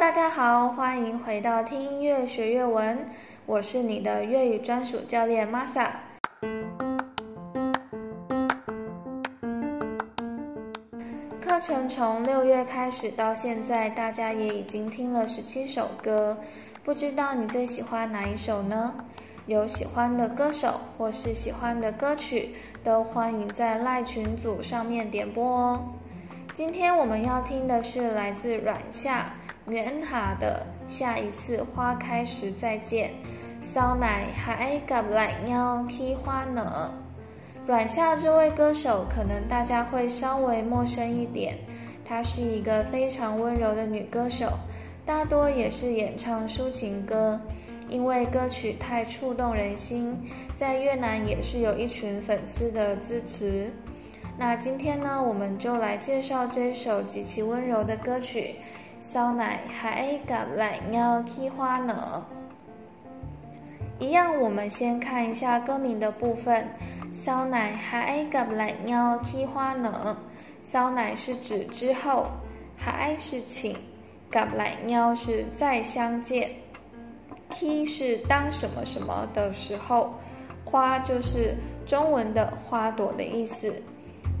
大家好，欢迎回到听音乐学粤文，我是你的粤语专属教练 Masa。课程从六月开始到现在，大家也已经听了十七首歌，不知道你最喜欢哪一首呢？有喜欢的歌手或是喜欢的歌曲，都欢迎在赖群组上面点播哦。今天我们要听的是来自阮夏。袁哈的下一次花开时再见，烧奶还 gặp lại nhau khi hoa nở。阮夏这位歌手可能大家会稍微陌生一点，她是一个非常温柔的女歌手，大多也是演唱抒情歌。因为歌曲太触动人心，在越南也是有一群粉丝的支持。那今天呢，我们就来介绍这首极其温柔的歌曲。烧奶还 gặp lại nhau khi hoa nở。一样，我们先看一下歌名的部分。烧奶还 gặp lại nhau khi hoa nở。烧奶是指之后，还是请，gặp lại nhau 是再相见，k 是当什么什么的时候，花就是中文的花朵的意思，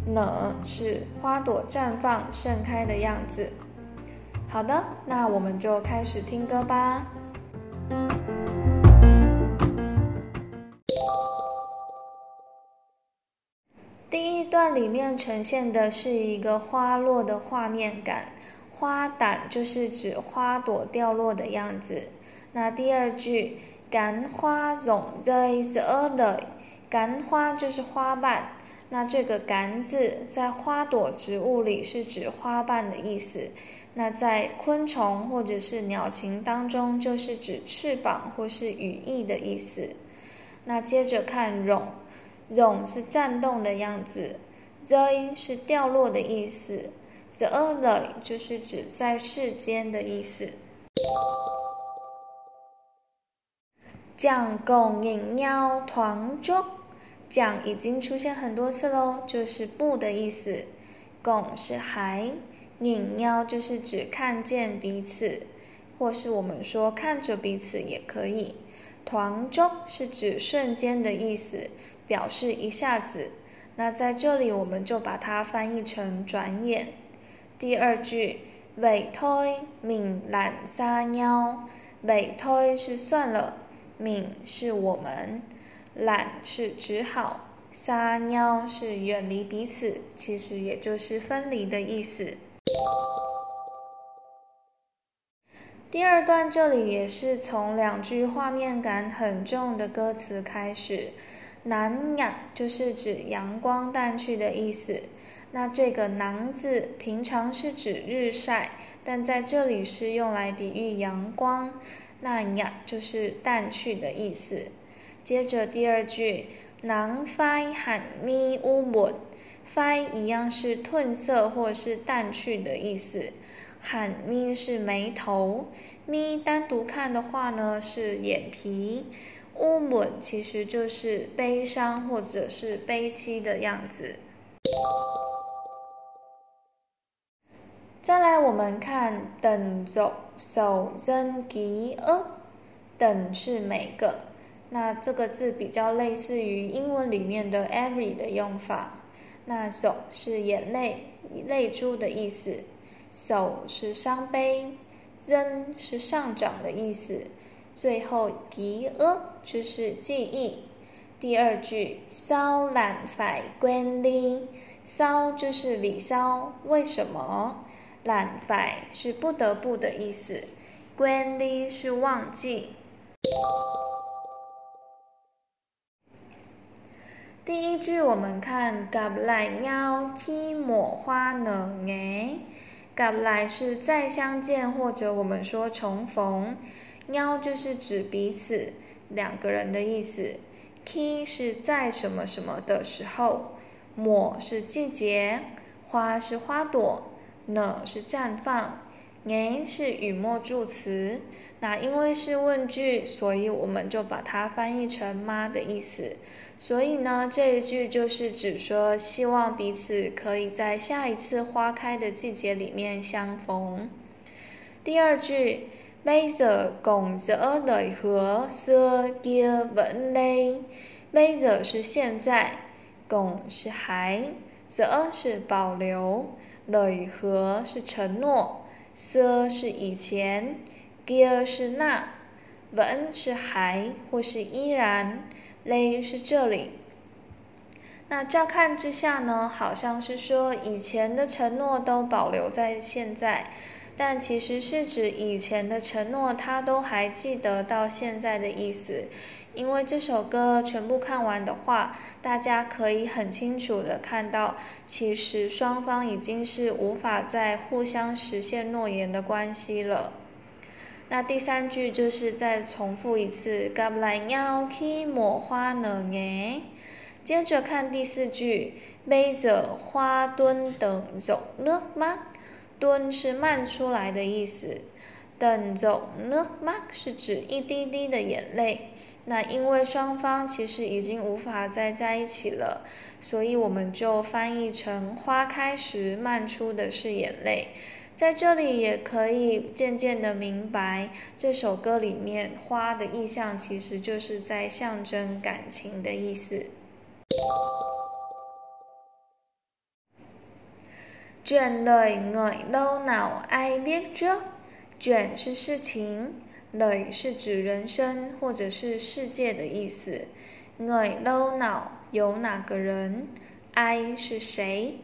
呢是花朵绽放盛开的样子。好的，那我们就开始听歌吧。第一段里面呈现的是一个花落的画面感，花胆就是指花朵掉落的样子。那第二句“干花容在这里”，干花就是花瓣，那这个“干”字在花朵植物里是指花瓣的意思。那在昆虫或者是鸟禽当中，就是指翅膀或是羽翼的意思。那接着看蛹，蛹是颤动的样子，z 是掉落的意思，the early 就是指在世间的意思。将共引喵团捉，将已经出现很多次喽，就是不的意思，共是还。拧腰就是指看见彼此，或是我们说看着彼此也可以。团中是指瞬间的意思，表示一下子。那在这里我们就把它翻译成转眼。第二句尾推敏懒撒尿，尾推是算了，敏是我们，懒是只好，撒尿是远离彼此，其实也就是分离的意思。第二段这里也是从两句画面感很重的歌词开始，南阳就是指阳光淡去的意思。那这个南字平常是指日晒，但在这里是用来比喻阳光。那阳就是淡去的意思。接着第二句，南飞喊咪乌木，飞一样是褪色或是淡去的意思。喊咪是眉头，咪单独看的话呢是眼皮，乌闷其实就是悲伤或者是悲戚的样子。再来，我们看等走手真吉呃，等是每个，那这个字比较类似于英文里面的 every 的用法。那走是眼泪、泪珠的意思。手是伤悲，增是上涨的意思。最后吉呃就是记忆。第二句骚懒 phải quên đi，骚就是李骚，为什么？懒 phải 是不得不的意思。quên đi 是忘记。第一句我们看 gặp lại nhau khi mùa hoa nở nhé。gặp 来是再相见，或者我们说重逢。nhau 就是指彼此两个人的意思。ki 是在什么什么的时候。抹是季节，花是花朵，呢是绽放。年是语末助词，那因为是问句，所以我们就把它翻译成妈的意思。所以呢，这一句就是指说，希望彼此可以在下一次花开的季节里面相逢。第二句，bây giờ cùng dỡ lời hứa xưa kia vẫn đây，bây giờ 是现在，cùng 是还，dỡ 是保留，lời hứa 是承诺，xưa 是以前第二是那，vẫn 是还或是依然来是这里。那乍看之下呢，好像是说以前的承诺都保留在现在。但其实是指以前的承诺，他都还记得到现在的意思。因为这首歌全部看完的话，大家可以很清楚的看到，其实双方已经是无法再互相实现诺言的关系了。那第三句就是再重复一次，gap 来鸟去抹花呢耶。接着看第四句，背着花墩等走了吗？蹲是漫出来的意思，等走呢吗是指一滴滴的眼泪。那因为双方其实已经无法再在一起了，所以我们就翻译成花开时漫出的是眼泪。在这里也可以渐渐的明白，这首歌里面花的意象其实就是在象征感情的意思。卷类 người lâu nào ai biết trước？卷是事情，类是指人生或者是世界的意思。người lâu nào 有哪个人？ai 是谁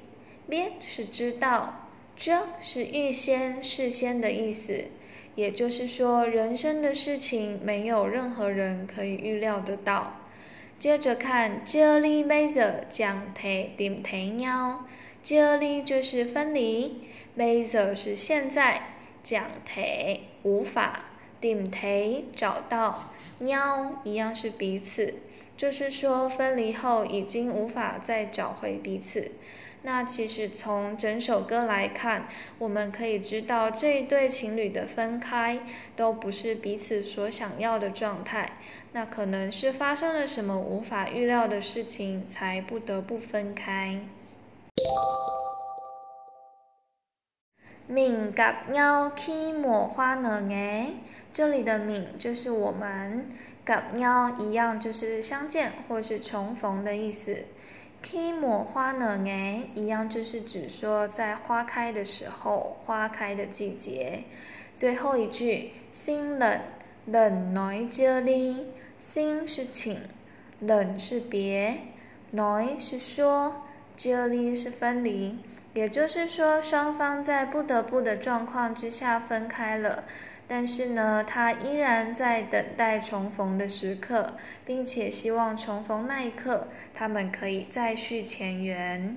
？biết 是知道这是预先、事先的意思。也就是说，人生的事情没有任何人可以预料得到。接着看这里 bây giờ chẳng thể tìm thấy nhau。这里就是分离，bây giờ 是现在，讲 thể 无法，tìm thấy 找到，nhau 一样是彼此，就是说分离后已经无法再找回彼此。那其实从整首歌来看，我们可以知道这一对情侣的分开都不是彼此所想要的状态，那可能是发生了什么无法预料的事情，才不得不分开。敏 gặp nhau khi mùa hoa nở nhé，这里的敏就是我们，gặp nhau 一样就是相见或是重逢的意思。Khi mùa hoa nở nhé 一样就是指说在花开的时候，花开的季节。最后一句，心冷冷 nói chia ly，心是请，冷是别奈是说离是分离。也就是说，双方在不得不的状况之下分开了，但是呢，他依然在等待重逢的时刻，并且希望重逢那一刻，他们可以再续前缘。